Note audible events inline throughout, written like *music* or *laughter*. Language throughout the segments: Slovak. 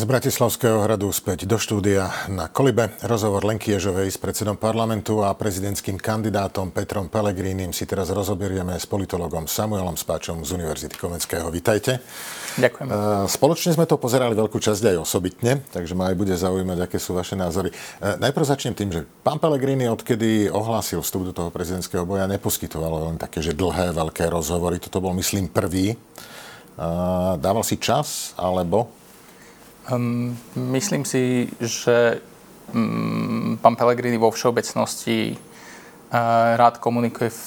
Z Bratislavského hradu späť do štúdia na Kolibe. Rozhovor Lenky Ježovej s predsedom parlamentu a prezidentským kandidátom Petrom Pelegrínim si teraz rozoberieme s politologom Samuelom Spáčom z Univerzity Komenského. Vítajte. Ďakujem. E, spoločne sme to pozerali veľkú časť aj osobitne, takže ma aj bude zaujímať, aké sú vaše názory. E, najprv začnem tým, že pán Pelegrini, odkedy ohlásil vstup do toho prezidentského boja, neposkytoval len také, že dlhé, veľké rozhovory. Toto bol, myslím, prvý. E, dával si čas, alebo Um, myslím si, že um, pán Pellegrini vo všeobecnosti uh, rád komunikuje v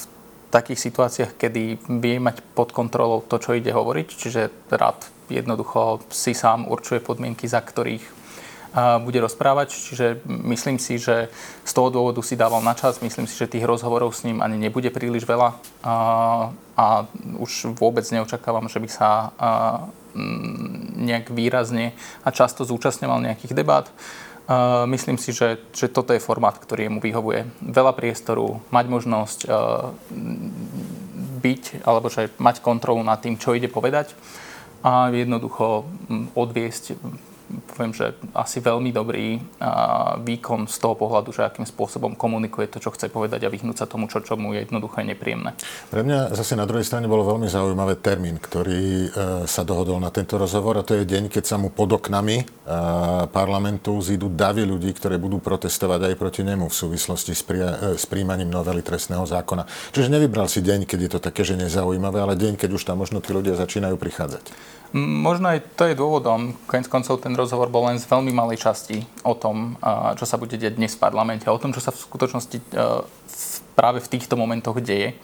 takých situáciách, kedy vie mať pod kontrolou to, čo ide hovoriť, čiže rád jednoducho si sám určuje podmienky, za ktorých uh, bude rozprávať. Čiže myslím si, že z toho dôvodu si dával na čas. Myslím si, že tých rozhovorov s ním ani nebude príliš veľa. Uh, a už vôbec neočakávam, že by sa Mm, nejak výrazne a často zúčastňoval nejakých debát. Myslím si, že, že toto je formát, ktorý mu vyhovuje. Veľa priestoru, mať možnosť byť, alebo že mať kontrolu nad tým, čo ide povedať a jednoducho mm, odviesť poviem, že asi veľmi dobrý výkon z toho pohľadu, že akým spôsobom komunikuje to, čo chce povedať a vyhnúť sa tomu, čo, čo mu je jednoducho nepríjemné. Pre mňa zase na druhej strane bolo veľmi zaujímavé termín, ktorý e, sa dohodol na tento rozhovor a to je deň, keď sa mu pod oknami e, parlamentu zídu davy ľudí, ktoré budú protestovať aj proti nemu v súvislosti s, e, s príjmaním novely trestného zákona. Čiže nevybral si deň, keď je to také, že nezaujímavé, ale deň, keď už tam možno tí ľudia začínajú prichádzať. Možno aj to je dôvodom. Koniec koncov ten rozhovor bol len z veľmi malej časti o tom, čo sa bude deť dnes v parlamente o tom, čo sa v skutočnosti práve v týchto momentoch deje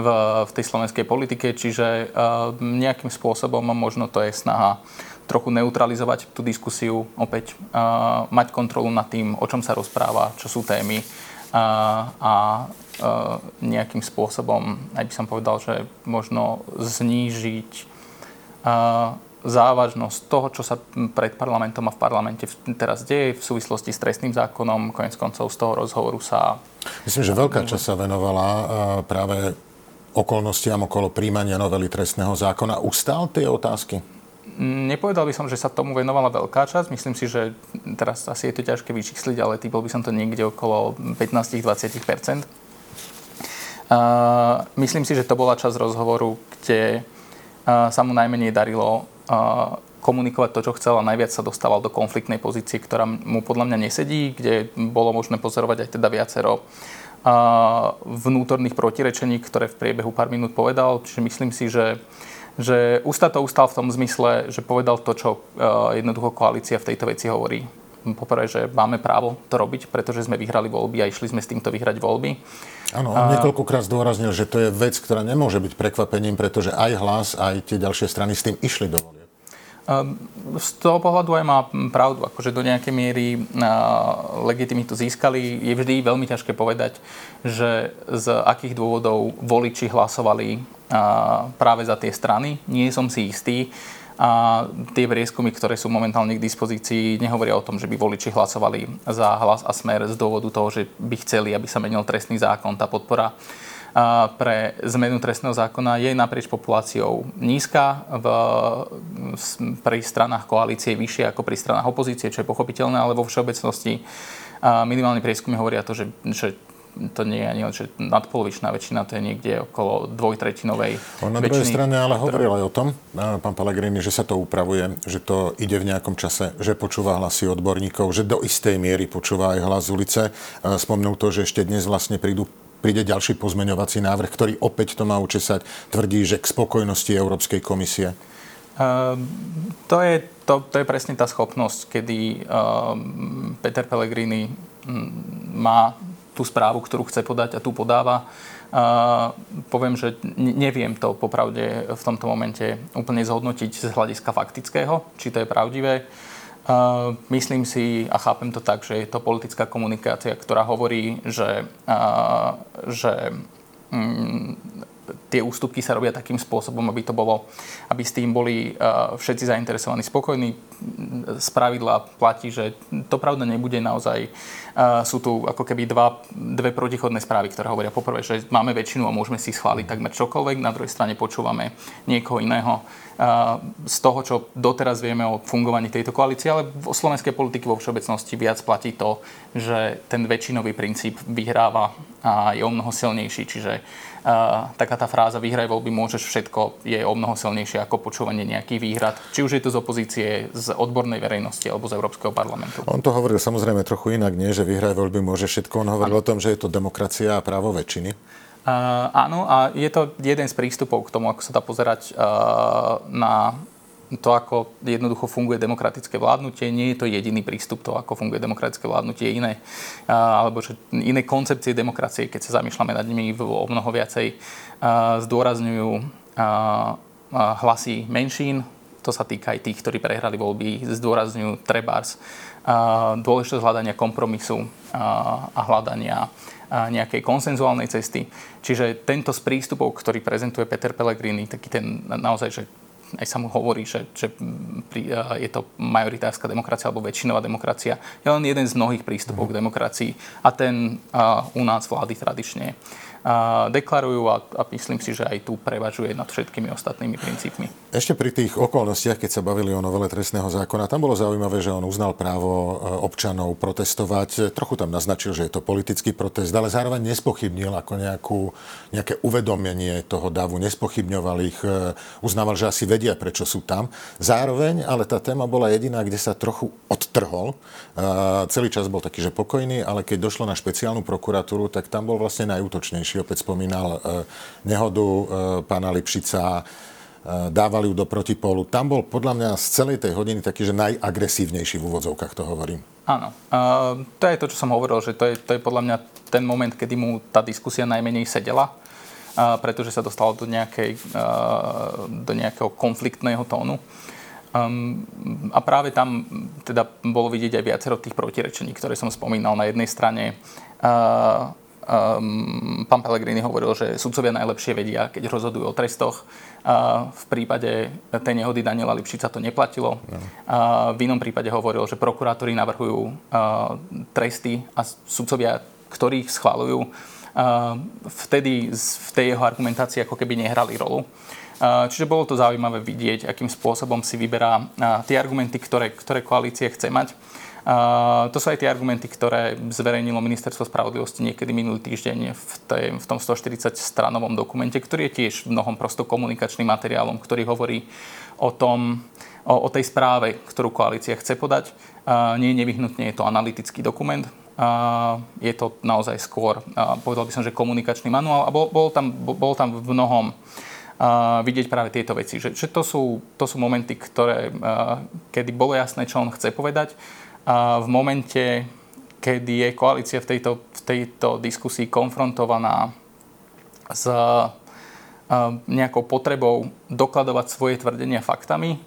v, tej slovenskej politike. Čiže nejakým spôsobom možno to je snaha trochu neutralizovať tú diskusiu opäť, mať kontrolu nad tým, o čom sa rozpráva, čo sú témy a nejakým spôsobom, aj by som povedal, že možno znížiť závažnosť toho, čo sa pred parlamentom a v parlamente teraz deje v súvislosti s trestným zákonom. Konec koncov z toho rozhovoru sa... Myslím, že veľká časť sa venovala práve okolnostiam okolo príjmania novely trestného zákona. Ustál tie otázky? Nepovedal by som, že sa tomu venovala veľká časť. Myslím si, že teraz asi je to ťažké vyčísliť, ale typol by som to niekde okolo 15-20 Uh, myslím si, že to bola časť rozhovoru, kde sa mu najmenej darilo komunikovať to, čo chcel a najviac sa dostával do konfliktnej pozície, ktorá mu podľa mňa nesedí, kde bolo možné pozorovať aj teda viacero vnútorných protirečení, ktoré v priebehu pár minút povedal. Čiže myslím si, že že ústa to ustal v tom zmysle, že povedal to, čo jednoducho koalícia v tejto veci hovorí poprvé, že máme právo to robiť, pretože sme vyhrali voľby a išli sme s týmto vyhrať voľby. Áno, on niekoľkokrát zdôraznil, že to je vec, ktorá nemôže byť prekvapením, pretože aj hlas, aj tie ďalšie strany s tým išli do volieb. Z toho pohľadu aj má pravdu, akože do nejakej miery legitimitu získali. Je vždy veľmi ťažké povedať, že z akých dôvodov voliči hlasovali práve za tie strany. Nie som si istý a tie prieskumy, ktoré sú momentálne k dispozícii, nehovoria o tom, že by voliči hlasovali za hlas a smer z dôvodu toho, že by chceli, aby sa menil trestný zákon. Tá podpora pre zmenu trestného zákona je naprieč populáciou nízka, v, pri stranách koalície vyššie ako pri stranách opozície, čo je pochopiteľné, ale vo všeobecnosti minimálne prieskumy hovoria to, že, že to nie je ani že nadpolovičná väčšina, to je niekde okolo dvojtretinovej On na druhej strane ale hovoril aj o tom, pán Pellegrini, že sa to upravuje, že to ide v nejakom čase, že počúva hlasy odborníkov, že do istej miery počúva aj hlas ulice. Spomnul to, že ešte dnes vlastne prídu príde ďalší pozmeňovací návrh, ktorý opäť to má učesať, tvrdí, že k spokojnosti Európskej komisie. Uh, to, je, to, to je presne tá schopnosť, kedy uh, Peter Pellegrini má tú správu, ktorú chce podať a tu podáva. Uh, poviem, že neviem to popravde v tomto momente úplne zhodnotiť z hľadiska faktického, či to je pravdivé. Uh, myslím si a chápem to tak, že je to politická komunikácia, ktorá hovorí, že, uh, že um, tie ústupky sa robia takým spôsobom, aby to bolo, aby s tým boli uh, všetci zainteresovaní spokojní. Z pravidla platí, že to pravda nebude naozaj. Uh, sú tu ako keby dva, dve protichodné správy, ktoré hovoria poprvé, že máme väčšinu a môžeme si schváliť takmer čokoľvek, na druhej strane počúvame niekoho iného z toho, čo doteraz vieme o fungovaní tejto koalície, ale vo slovenskej politiky vo všeobecnosti viac platí to, že ten väčšinový princíp vyhráva a je o mnoho silnejší. Čiže taká tá fráza vyhraj voľby, môžeš všetko, je o mnoho silnejšie ako počúvanie nejakých výhrad. Či už je to z opozície, z odbornej verejnosti alebo z Európskeho parlamentu. On to hovoril samozrejme trochu inak, nie, že vyhraj voľby môže všetko. On hovoril ano. o tom, že je to demokracia a právo väčšiny. Uh, áno, a je to jeden z prístupov k tomu, ako sa dá pozerať uh, na to, ako jednoducho funguje demokratické vládnutie. Nie je to jediný prístup to, ako funguje demokratické vládnutie, iné, alebo že iné koncepcie demokracie, keď sa zamýšľame nad nimi o mnoho viacej, zdôrazňujú hlasy menšín, to sa týka aj tých, ktorí prehrali voľby, zdôrazňujú trebárs, dôležitosť hľadania kompromisu a hľadania nejakej konsenzuálnej cesty. Čiže tento z prístupov, ktorý prezentuje Peter Pellegrini, taký ten naozaj, že aj sa mu hovorí, že, že je to majoritárska demokracia alebo väčšinová demokracia, je len jeden z mnohých prístupov k demokracii. A ten u nás vlády tradične deklarujú a, a myslím si, že aj tu prevažuje nad všetkými ostatnými princípmi. Ešte pri tých okolnostiach, keď sa bavili o novele trestného zákona, tam bolo zaujímavé, že on uznal právo e, občanov protestovať. Trochu tam naznačil, že je to politický protest, ale zároveň nespochybnil ako nejakú, nejaké uvedomenie toho davu, nespochybňoval ich, e, uznával, že asi vedia, prečo sú tam. Zároveň, ale tá téma bola jediná, kde sa trochu odtrhol. Celý čas bol taký, že pokojný, ale keď došlo na špeciálnu prokuratúru, tak tam bol vlastne najútočnejší opäť spomínal e, nehodu e, pána Lipšica, e, dávali ju do protipolu. Tam bol podľa mňa z celej tej hodiny taký, že najagresívnejší v úvodzovkách, to hovorím. Áno. Uh, to je to, čo som hovoril, že to je, to je podľa mňa ten moment, kedy mu tá diskusia najmenej sedela, uh, pretože sa dostalo do, nejakej, uh, do nejakého konfliktného tónu. Um, a práve tam teda bolo vidieť aj viacero tých protirečení, ktoré som spomínal. Na jednej strane uh, Um, pán Pellegrini hovoril, že sudcovia najlepšie vedia, keď rozhodujú o trestoch. Uh, v prípade tej nehody Daniela Lipšica to neplatilo. No. Uh, v inom prípade hovoril, že prokurátori navrhujú uh, tresty a sudcovia, ktorých schválujú, vtedy v tej jeho argumentácii ako keby nehrali rolu. Čiže bolo to zaujímavé vidieť, akým spôsobom si vyberá tie argumenty, ktoré, ktoré koalície chce mať. To sú aj tie argumenty, ktoré zverejnilo Ministerstvo spravodlivosti niekedy minulý týždeň v, tej, v tom 140-stranovom dokumente, ktorý je tiež mnohom prosto komunikačným materiálom, ktorý hovorí o tom, o, o tej správe, ktorú koalícia chce podať. Nie nevyhnutne je to analytický dokument, je to naozaj skôr, povedal by som, že komunikačný manuál a bol, bol, tam, bol tam v mnohom vidieť práve tieto veci. Že, že to, sú, to sú momenty, ktoré, kedy bolo jasné, čo on chce povedať v momente, kedy je koalícia v tejto, v tejto diskusii konfrontovaná s nejakou potrebou dokladovať svoje tvrdenia faktami,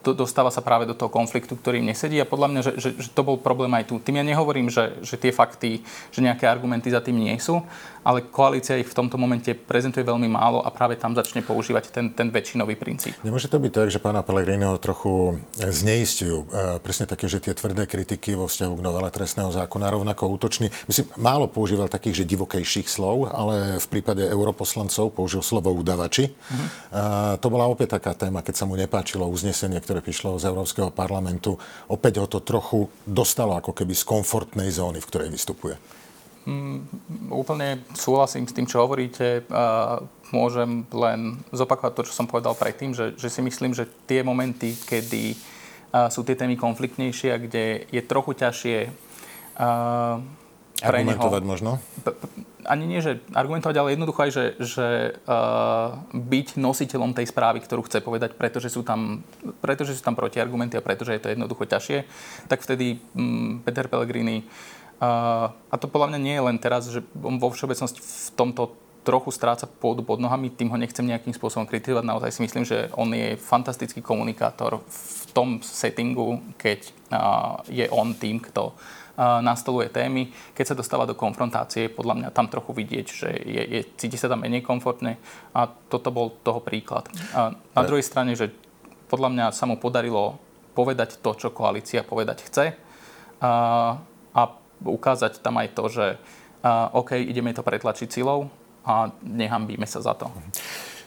dostáva sa práve do toho konfliktu, ktorý im nesedí a podľa mňa, že, že, že to bol problém aj tu. Tým ja nehovorím, že, že tie fakty, že nejaké argumenty za tým nie sú, ale koalícia ich v tomto momente prezentuje veľmi málo a práve tam začne používať ten, ten väčšinový princíp. Nemôže to byť tak, že pána Pellegriniho trochu zneistujú. E, presne také, že tie tvrdé kritiky vo vzťahu k novele trestného zákona rovnako útočný. Myslím, málo používal takých, že divokejších slov, ale v prípade europoslancov použil slovo udavači. Mm-hmm. A to bola opäť taká téma, keď sa mu nepáčilo uznesenie, ktoré prišlo z Európskeho parlamentu. Opäť ho to trochu dostalo ako keby z komfortnej zóny, v ktorej vystupuje. Mm, úplne súhlasím s tým, čo hovoríte. Môžem len zopakovať to, čo som povedal predtým, že, že si myslím, že tie momenty, kedy sú tie témy konfliktnejšie a kde je trochu ťažšie pre Argumentovať neho, možno? Ani nie, že argumentovať, ale jednoducho aj, že, že uh, byť nositeľom tej správy, ktorú chce povedať, pretože sú tam, pretože sú tam protiargumenty a pretože je to jednoducho ťažšie, tak vtedy um, Peter Pellegrini Uh, a to podľa mňa nie je len teraz, že on vo všeobecnosti v tomto trochu stráca pôdu pod nohami, tým ho nechcem nejakým spôsobom kritizovať. Naozaj si myslím, že on je fantastický komunikátor v tom settingu, keď uh, je on tým, kto nastoluje témy. Keď sa dostáva do konfrontácie, podľa mňa tam trochu vidieť, že je, je, cíti sa tam menej komfortne a toto bol toho príklad. A na druhej strane, že podľa mňa sa mu podarilo povedať to, čo koalícia povedať chce a, a ukázať tam aj to, že a, OK, ideme to pretlačiť silou a nehambíme sa za to.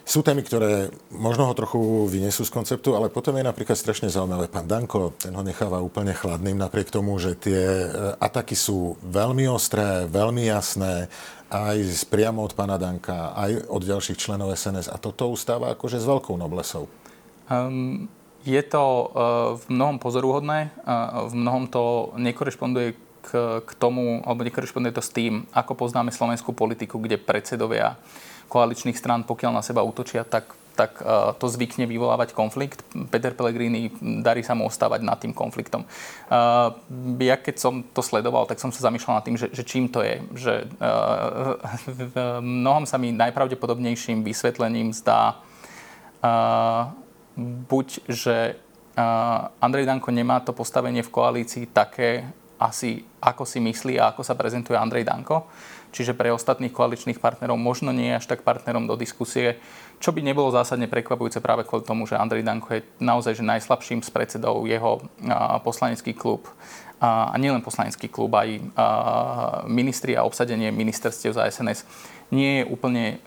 Sú témy, ktoré možno ho trochu vyniesú z konceptu, ale potom je napríklad strašne zaujímavé. Pán Danko, ten ho necháva úplne chladným, napriek tomu, že tie e, ataky sú veľmi ostré, veľmi jasné, aj priamo od pána Danka, aj od ďalších členov SNS. A toto ustáva akože s veľkou noblesou. Um, je to uh, v mnohom pozoruhodné, uh, v mnohom to nekorešponduje k, k tomu, alebo nekorešponduje to s tým, ako poznáme slovenskú politiku, kde predsedovia koaličných strán, pokiaľ na seba útočia, tak, tak uh, to zvykne vyvolávať konflikt. Peter Pellegrini darí sa mu ostávať nad tým konfliktom. Uh, ja keď som to sledoval, tak som sa zamýšľal nad tým, že, že čím to je. Že, uh, v mnohom sa mi najpravdepodobnejším vysvetlením zdá buď, že Andrej Danko nemá to postavenie v koalícii také, asi ako si myslí a ako sa prezentuje Andrej Danko čiže pre ostatných koaličných partnerov možno nie až tak partnerom do diskusie, čo by nebolo zásadne prekvapujúce práve kvôli tomu, že Andrej Danko je naozaj že najslabším z predsedov jeho poslanecký klub a nielen poslanecký klub, aj ministri a obsadenie ministerstiev za SNS nie je úplne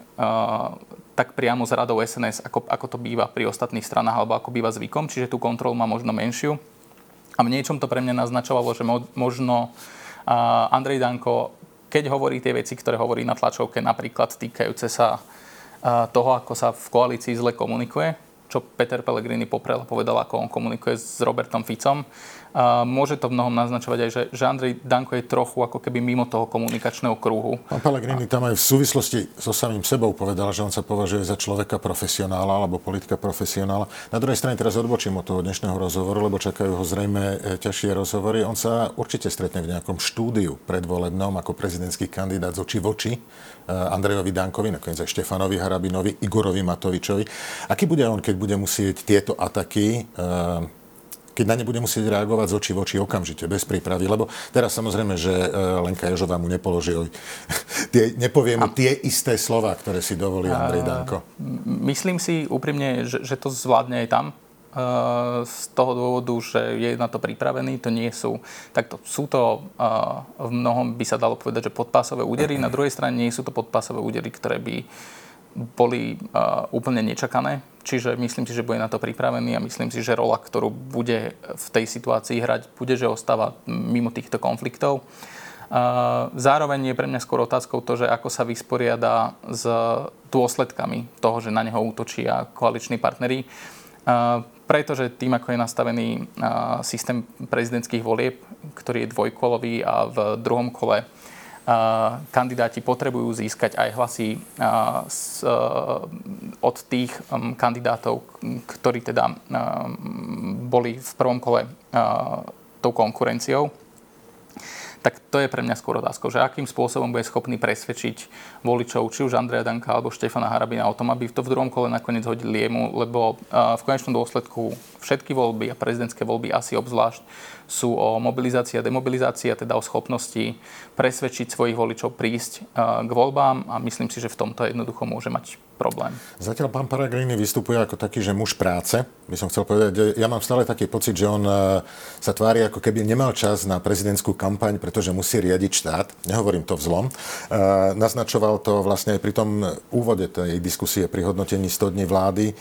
tak priamo z radou SNS, ako, ako to býva pri ostatných stranách, alebo ako býva zvykom, čiže tú kontrolu má možno menšiu. A v niečom to pre mňa naznačovalo, že možno Andrej Danko keď hovorí tie veci, ktoré hovorí na tlačovke, napríklad týkajúce sa toho, ako sa v koalícii zle komunikuje, čo Peter Pellegrini poprel povedal, ako on komunikuje s Robertom Ficom, môže to v mnohom naznačovať aj, že, že Andrej Danko je trochu ako keby mimo toho komunikačného kruhu. Pán Pellegrini tam aj v súvislosti so samým sebou povedal, že on sa považuje za človeka profesionála alebo politika profesionála. Na druhej strane teraz odbočím od toho dnešného rozhovoru, lebo čakajú ho zrejme e, ťažšie rozhovory. On sa určite stretne v nejakom štúdiu predvolebnom ako prezidentský kandidát z oči v oči e, Andrejovi Dankovi, nakoniec aj Štefanovi Harabinovi, Igorovi Matovičovi. Aký bude on, keď bude musieť tieto ataky e, keď na ne bude musieť reagovať z očí v oči okamžite, bez prípravy. Lebo teraz samozrejme, že e, Lenka Jožová mu nepoloží, *laughs* tie, nepovie mu tie isté slova, ktoré si dovolí Andrej Danko. Myslím si úprimne, že, že to zvládne aj tam. E, z toho dôvodu, že je na to pripravený, to nie sú... Takto, sú to e, v mnohom by sa dalo povedať, že podpásové údery, na druhej strane nie sú to podpásové údery, ktoré by boli uh, úplne nečakané. Čiže myslím si, že bude na to pripravený a myslím si, že rola, ktorú bude v tej situácii hrať, bude, že ostáva mimo týchto konfliktov. Zároveň je pre mňa skôr otázkou to, že ako sa vysporiada s dôsledkami toho, že na neho útočia koaliční partnery. Pretože tým, ako je nastavený systém prezidentských volieb, ktorý je dvojkolový a v druhom kole kandidáti potrebujú získať aj hlasy od tých kandidátov, ktorí teda boli v prvom kole tou konkurenciou. Tak to je pre mňa skôr otázka, že akým spôsobom bude schopný presvedčiť voličov, či už Andreja Danka alebo Štefana Harabina o tom, aby to v druhom kole nakoniec hodili jemu, lebo v konečnom dôsledku všetky voľby a prezidentské voľby asi obzvlášť sú o mobilizácii a demobilizácii, a teda o schopnosti presvedčiť svojich voličov prísť k voľbám a myslím si, že v tomto jednoducho môže mať problém. Zatiaľ pán Paragrini vystupuje ako taký, že muž práce. By som chcel povedať, ja mám stále taký pocit, že on sa tvári ako keby nemal čas na prezidentskú kampaň, pretože musí riadiť štát. Nehovorím to vzlom. Naznačoval to vlastne aj pri tom úvode tej diskusie pri hodnotení 100 dní vlády.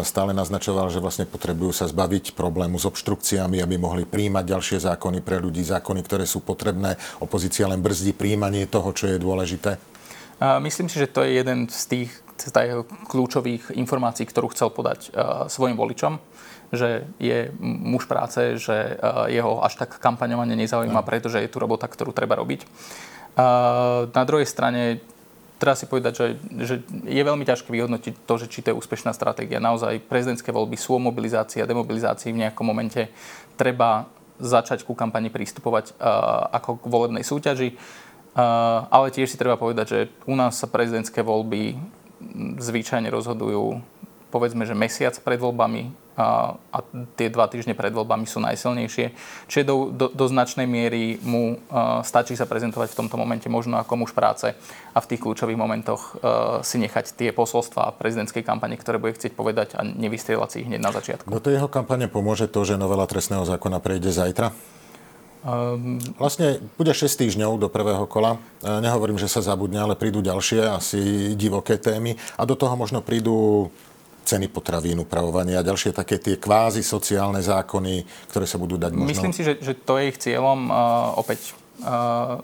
Stále naznačoval, že vlastne potrebujú sa zbaviť problému s obštrukciami, aby mohli príjmať príjmať ďalšie zákony pre ľudí, zákony, ktoré sú potrebné. Opozícia len brzdí príjmanie toho, čo je dôležité? Myslím si, že to je jeden z tých kľúčových informácií, ktorú chcel podať svojim voličom že je muž práce, že jeho až tak kampaňovanie nezaujíma, pretože je tu robota, ktorú treba robiť. Na druhej strane treba si povedať, že, že je veľmi ťažké vyhodnotiť to, že či to je úspešná stratégia. Naozaj prezidentské voľby sú o mobilizácii a demobilizácii v nejakom momente treba začať ku kampani pristupovať uh, ako k volebnej súťaži. Uh, ale tiež si treba povedať, že u nás sa prezidentské voľby zvyčajne rozhodujú povedzme, že mesiac pred voľbami a, a tie dva týždne pred voľbami sú najsilnejšie. Čiže do, do, do značnej miery mu a, stačí sa prezentovať v tomto momente možno ako muž práce a v tých kľúčových momentoch a, si nechať tie posolstva prezidentskej kampane, ktoré bude chcieť povedať a nevystrieľať si ich hneď na začiatku. Do tej jeho kampane pomôže to, že novela trestného zákona prejde zajtra? Um, vlastne bude 6 týždňov do prvého kola. E, nehovorím, že sa zabudne, ale prídu ďalšie, asi divoké témy. A do toho možno prídu ceny potravín, upravovanie a ďalšie také tie kvázi sociálne zákony, ktoré sa budú dať možno... Myslím si, že, že to je ich cieľom. Uh, opäť uh,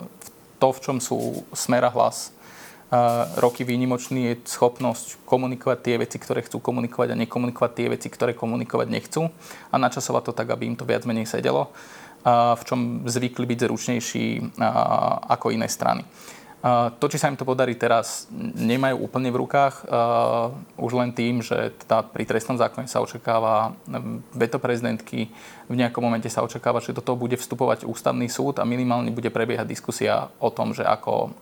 to, v čom sú smera hlas, uh, roky výnimočný, je schopnosť komunikovať tie veci, ktoré chcú komunikovať a nekomunikovať tie veci, ktoré komunikovať nechcú a načasovať to tak, aby im to viac menej sedelo, v čom zvykli byť zručnejší ako iné strany. To, či sa im to podarí teraz, nemajú úplne v rukách. Už len tým, že teda pri trestnom zákone sa očakáva veto prezidentky, v nejakom momente sa očakáva, že do toho bude vstupovať ústavný súd a minimálne bude prebiehať diskusia o tom, že ako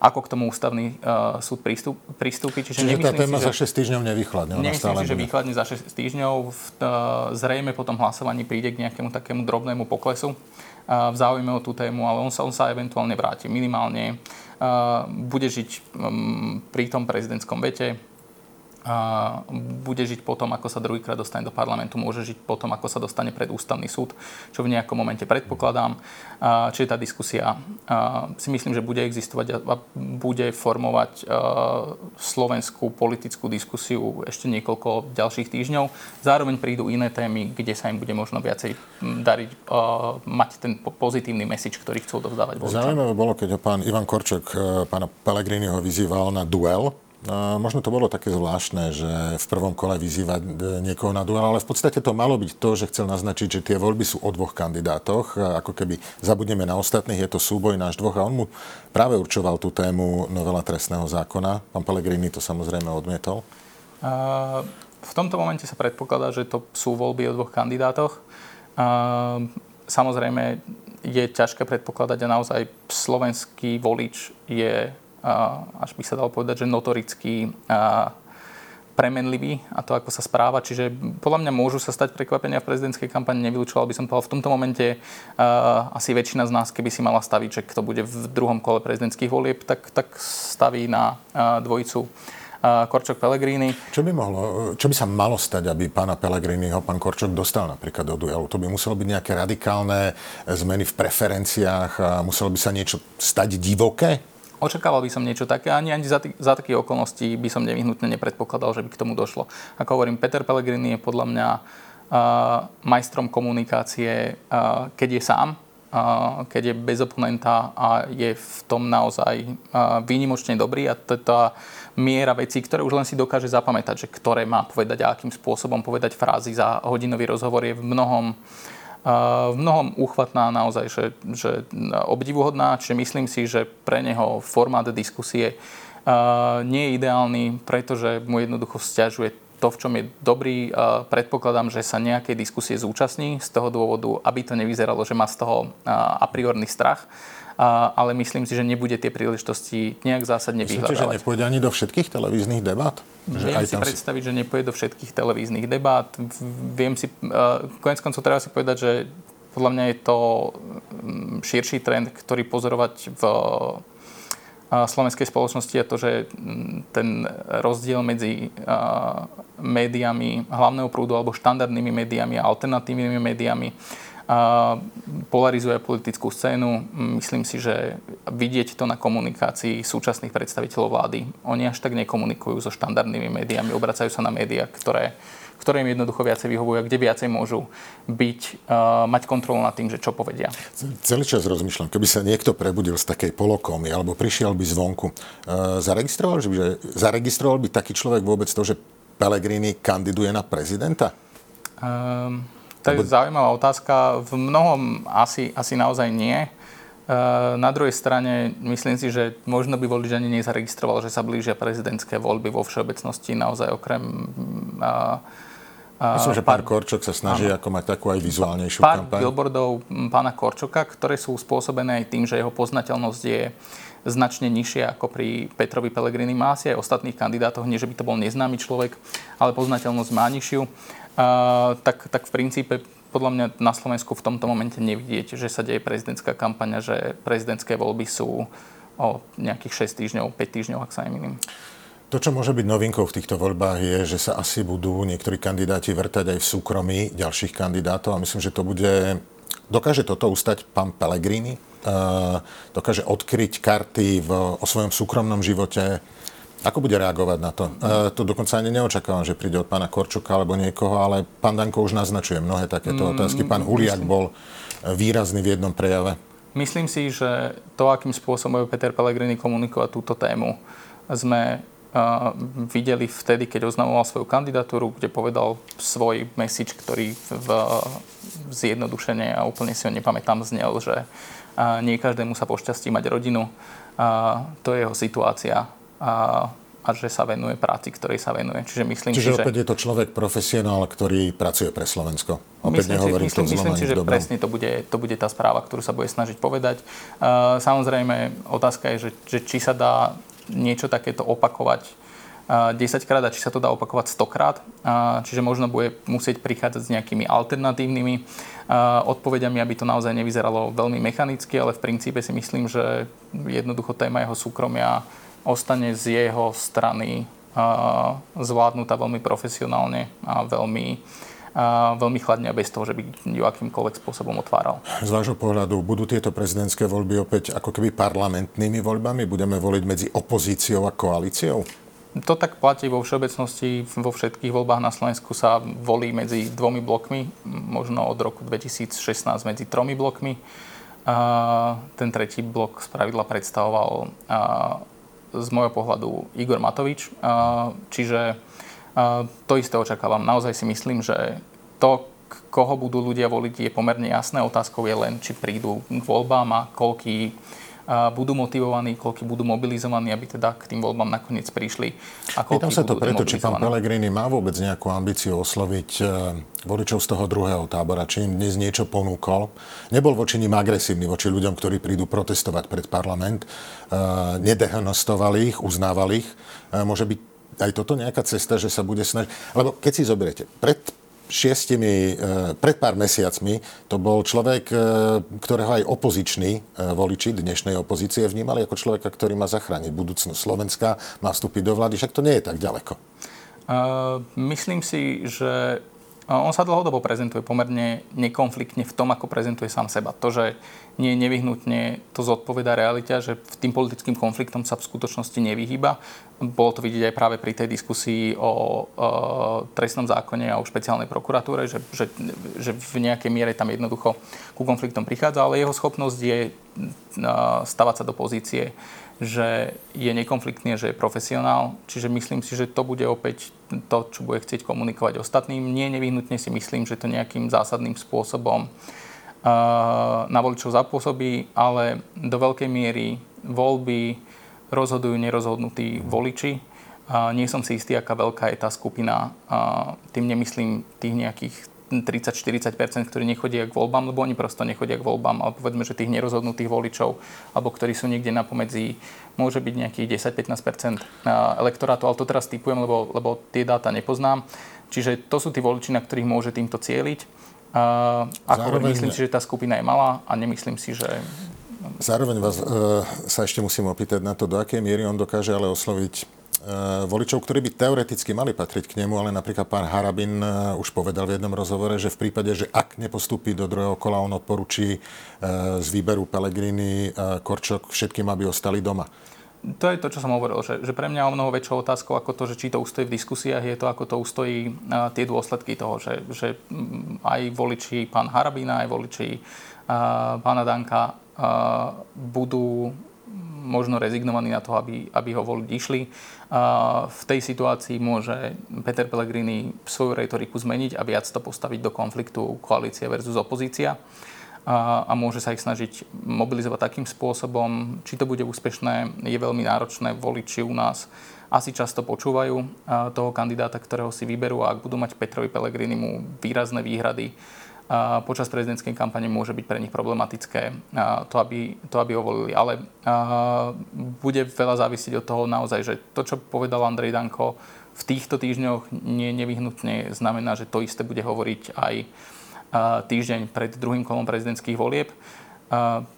ako k tomu ústavný uh, súd prístup, pristúpi. Čiže, Čiže tá téma si, za 6 týždňov nevychladne. Nemyslím si, že vychladne za 6 týždňov. V, uh, zrejme po tom hlasovaní príde k nejakému takému drobnému poklesu v záujme o tú tému, ale on sa, on sa eventuálne vráti. Minimálne bude žiť pri tom prezidentskom vete, a bude žiť potom, ako sa druhýkrát dostane do parlamentu, môže žiť potom, ako sa dostane pred ústavný súd, čo v nejakom momente predpokladám. A, čiže tá diskusia a, si myslím, že bude existovať a bude formovať a, slovenskú politickú diskusiu ešte niekoľko ďalších týždňov. Zároveň prídu iné témy, kde sa im bude možno viacej dariť mať ten pozitívny message, ktorý chcú dovzdávať Zaujímavé bolo, keď ho pán Ivan Korčok, e, pána Pellegriniho vyzýval na duel možno to bolo také zvláštne, že v prvom kole vyzývať e, niekoho na duel, ale v podstate to malo byť to, že chcel naznačiť, že tie voľby sú o dvoch kandidátoch. Ako keby zabudneme na ostatných, je to súboj náš dvoch a on mu práve určoval tú tému novela trestného zákona. Pán Pellegrini to samozrejme odmietol. V tomto momente sa predpokladá, že to sú voľby o dvoch kandidátoch. Samozrejme je ťažké predpokladať a naozaj slovenský volič je až by sa dalo povedať, že notorický premenlivý a to, ako sa správa. Čiže podľa mňa môžu sa stať prekvapenia v prezidentskej kampani. Nevylučoval by som povedal v tomto momente uh, asi väčšina z nás, keby si mala staviť, že kto bude v druhom kole prezidentských volieb, tak, tak staví na uh, dvojicu uh, Korčok Pellegrini. Čo by, mohlo, čo by sa malo stať, aby pána Pellegriniho pán Korčok dostal napríklad do duelu? To by muselo byť nejaké radikálne zmeny v preferenciách a muselo by sa niečo stať divoké? Očakával by som niečo také, ani, ani za, t- za také okolnosti by som nevyhnutne nepredpokladal, že by k tomu došlo. Ako hovorím, Peter Pellegrini je podľa mňa uh, majstrom komunikácie, uh, keď je sám, uh, keď je bez oponenta a je v tom naozaj uh, výnimočne dobrý a tá miera vecí, ktoré už len si dokáže zapamätať, že ktoré má povedať a akým spôsobom povedať frázy za hodinový rozhovor je v mnohom uh, v mnohom úchvatná naozaj, že, že obdivuhodná, čiže myslím si, že pre neho formát diskusie nie je ideálny, pretože mu jednoducho stiažuje to, v čom je dobrý. Predpokladám, že sa nejakej diskusie zúčastní z toho dôvodu, aby to nevyzeralo, že má z toho a priorný strach ale myslím si, že nebude tie príležitosti nejak zásadne Myslíte, vyhľadávať. že nepôjde ani do všetkých televíznych debát? Že Viem si predstaviť, si... že nepôjde do všetkých televíznych debát. Viem si, konec koncov treba si povedať, že podľa mňa je to mm, širší trend, ktorý pozorovať v slovenskej spoločnosti a to, že mm, ten rozdiel medzi médiami hlavného prúdu alebo štandardnými médiami a alternatívnymi médiami polarizuje politickú scénu. Myslím si, že vidieť to na komunikácii súčasných predstaviteľov vlády. Oni až tak nekomunikujú so štandardnými médiami, obracajú sa na médiá, ktoré, ktoré im jednoducho viacej vyhovujú a kde viacej môžu byť, uh, mať kontrolu nad tým, že čo povedia. Celý čas rozmýšľam, keby sa niekto prebudil z takej polokomy alebo prišiel by zvonku, uh, zaregistroval, že, zaregistroval by taký človek vôbec to, že Pellegrini kandiduje na prezidenta? Um, to je zaujímavá otázka. V mnohom asi, asi naozaj nie. E, na druhej strane myslím si, že možno by volič ani nezaregistroval, že sa blížia prezidentské voľby vo všeobecnosti naozaj okrem Myslím, že pán Korčok sa snaží áno, ako mať takú aj vizuálnejšiu pár kampaň. billboardov pána Korčoka, ktoré sú spôsobené aj tým, že jeho poznateľnosť je značne nižšia ako pri Petrovi Pellegrini. Má asi aj ostatných kandidátoch, nie že by to bol neznámy človek, ale poznateľnosť má nižšiu. Tak, tak v princípe podľa mňa na Slovensku v tomto momente nevidieť, že sa deje prezidentská kampaňa, že prezidentské voľby sú o nejakých 6 týždňov, 5 týždňov, ak sa nemýlim. To, čo môže byť novinkou v týchto voľbách, je, že sa asi budú niektorí kandidáti vrtať aj v súkromí ďalších kandidátov a myslím, že to bude... Dokáže toto ustať pán Pellegrini? Uh, dokáže odkryť karty v, o svojom súkromnom živote? Ako bude reagovať na to? Uh, to dokonca ani neočakávam, že príde od pána Korčuka alebo niekoho, ale pán Danko už naznačuje mnohé takéto mm, otázky. Pán Huliak bol výrazný v jednom prejave. Myslím si, že to, akým spôsobom Peter Pellegrini komunikovať túto tému, sme videli vtedy, keď oznamoval svoju kandidatúru, kde povedal svoj message, ktorý v, zjednodušene a úplne si ho nepamätám znel, že nie každému sa pošťastí mať rodinu. To je jeho situácia a že sa venuje práci, ktorej sa venuje. Čiže myslím Čiže si, opäť že... je to človek profesionál, ktorý pracuje pre Slovensko. Opäť myslím nehovorím si, myslím, to myslím si, že dobrom. presne to bude, to bude tá správa, ktorú sa bude snažiť povedať. Uh, samozrejme, otázka je, že, že či sa dá niečo takéto opakovať 10 krát a či sa to dá opakovať 100 krát. Čiže možno bude musieť prichádzať s nejakými alternatívnymi odpovediami, aby to naozaj nevyzeralo veľmi mechanicky, ale v princípe si myslím, že jednoducho téma jeho súkromia ostane z jeho strany zvládnutá veľmi profesionálne a veľmi a veľmi chladne a bez toho, že by ju akýmkoľvek spôsobom otváral. Z vášho pohľadu budú tieto prezidentské voľby opäť ako keby parlamentnými voľbami? Budeme voliť medzi opozíciou a koalíciou? To tak platí vo všeobecnosti. Vo všetkých voľbách na Slovensku sa volí medzi dvomi blokmi, možno od roku 2016 medzi tromi blokmi. Ten tretí blok z pravidla predstavoval z môjho pohľadu Igor Matovič. Čiže to isté očakávam. Naozaj si myslím, že to, koho budú ľudia voliť, je pomerne jasné. Otázkou je len, či prídu k voľbám a koľký budú motivovaní, koľky budú mobilizovaní, aby teda k tým voľbám nakoniec prišli. A Pýtam sa to preto, či pán Pellegrini má vôbec nejakú ambíciu osloviť e, voličov z toho druhého tábora, či im dnes niečo ponúkol. Nebol voči nim agresívny, voči ľuďom, ktorí prídu protestovať pred parlament. E, Nedehonostovali ich, uznávali ich. E, môže byť aj toto nejaká cesta, že sa bude snažiť... Lebo keď si zoberiete, pred šiestimi, e, pred pár mesiacmi to bol človek, e, ktorého aj opoziční e, voliči dnešnej opozície vnímali ako človeka, ktorý má zachrániť budúcnosť Slovenska, má vstúpiť do vlády, však to nie je tak ďaleko. Uh, myslím si, že on sa dlhodobo prezentuje pomerne nekonfliktne v tom, ako prezentuje sám seba. To, že nie nevyhnutne to zodpoveda realita, že v tým politickým konfliktom sa v skutočnosti nevyhýba. Bolo to vidieť aj práve pri tej diskusii o, o trestnom zákone a o špeciálnej prokuratúre, že, že, že v nejakej miere tam jednoducho ku konfliktom prichádza, ale jeho schopnosť je stavať sa do pozície že je nekonfliktný, že je profesionál. Čiže myslím si, že to bude opäť to, čo bude chcieť komunikovať ostatným. Nie nevyhnutne si myslím, že to nejakým zásadným spôsobom uh, na voličov zapôsobí, ale do veľkej miery voľby rozhodujú nerozhodnutí voliči. Nie som si istý, aká veľká je tá skupina. Tým nemyslím tých nejakých 30-40%, ktorí nechodia k voľbám, lebo oni prosto nechodia k voľbám, ale povedzme, že tých nerozhodnutých voličov, alebo ktorí sú niekde na pomedzi, môže byť nejakých 10-15% elektorátu, ale to teraz typujem, lebo, lebo tie dáta nepoznám. Čiže to sú tí voliči, na ktorých môže týmto cieliť. Ako Zároveň... myslím si, že tá skupina je malá a nemyslím si, že Zároveň vás e, sa ešte musím opýtať na to, do akej miery on dokáže ale osloviť voličov, ktorí by teoreticky mali patriť k nemu, ale napríklad pán Harabin eh, už povedal v jednom rozhovore, že v prípade, že ak nepostúpi do druhého kola, on odporučí eh, z výberu Pelegrini Korčok všetkým, aby ostali doma. To je to, čo som hovoril, že, že pre mňa o mnoho väčšou otázkou ako to, že či to ustojí v diskusiách, je to, ako to ustojí tie dôsledky toho, že, že mm, aj voliči pán Harabina, aj voliči pána Danka budú možno rezignovaní na to, aby, aby ho voliť išli. A v tej situácii môže Peter Pellegrini svoju retoriku zmeniť a viac to postaviť do konfliktu koalícia versus opozícia. a, môže sa ich snažiť mobilizovať takým spôsobom. Či to bude úspešné, je veľmi náročné. Voliči u nás asi často počúvajú toho kandidáta, ktorého si vyberú a ak budú mať Petrovi mu výrazné výhrady, počas prezidentskej kampane môže byť pre nich problematické to, aby, to, aby ho volili. Ale bude veľa závisieť od toho naozaj, že to, čo povedal Andrej Danko v týchto týždňoch, nie nevyhnutne znamená, že to isté bude hovoriť aj týždeň pred druhým kolom prezidentských volieb.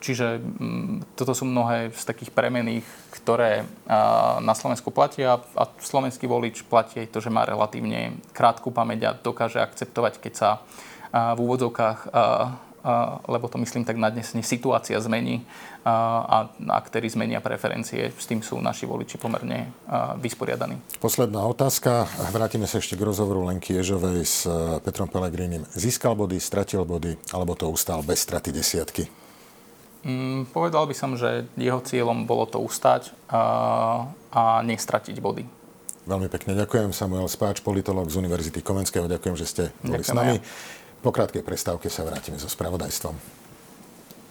Čiže mm, toto sú mnohé z takých premených, ktoré na Slovensku platia a slovenský volič platí to, že má relatívne krátku pamäť a dokáže akceptovať, keď sa v úvodzovkách lebo to myslím tak nadnesne, situácia zmení a aktéry zmenia preferencie. S tým sú naši voliči pomerne vysporiadaní. Posledná otázka. Vrátime sa ešte k rozhovoru Lenky Ježovej s e, Petrom Pelegrínim. Získal body, stratil body, alebo to ustal bez straty desiatky? Mm, povedal by som, že jeho cieľom bolo to ustať a, a nestratiť body. Veľmi pekne ďakujem. Samuel Spáč, politolog z Univerzity Komenského. Ďakujem, že ste boli ďakujem s nami. Ja. Po krátkej prestávke sa vrátime so spravodajstvom.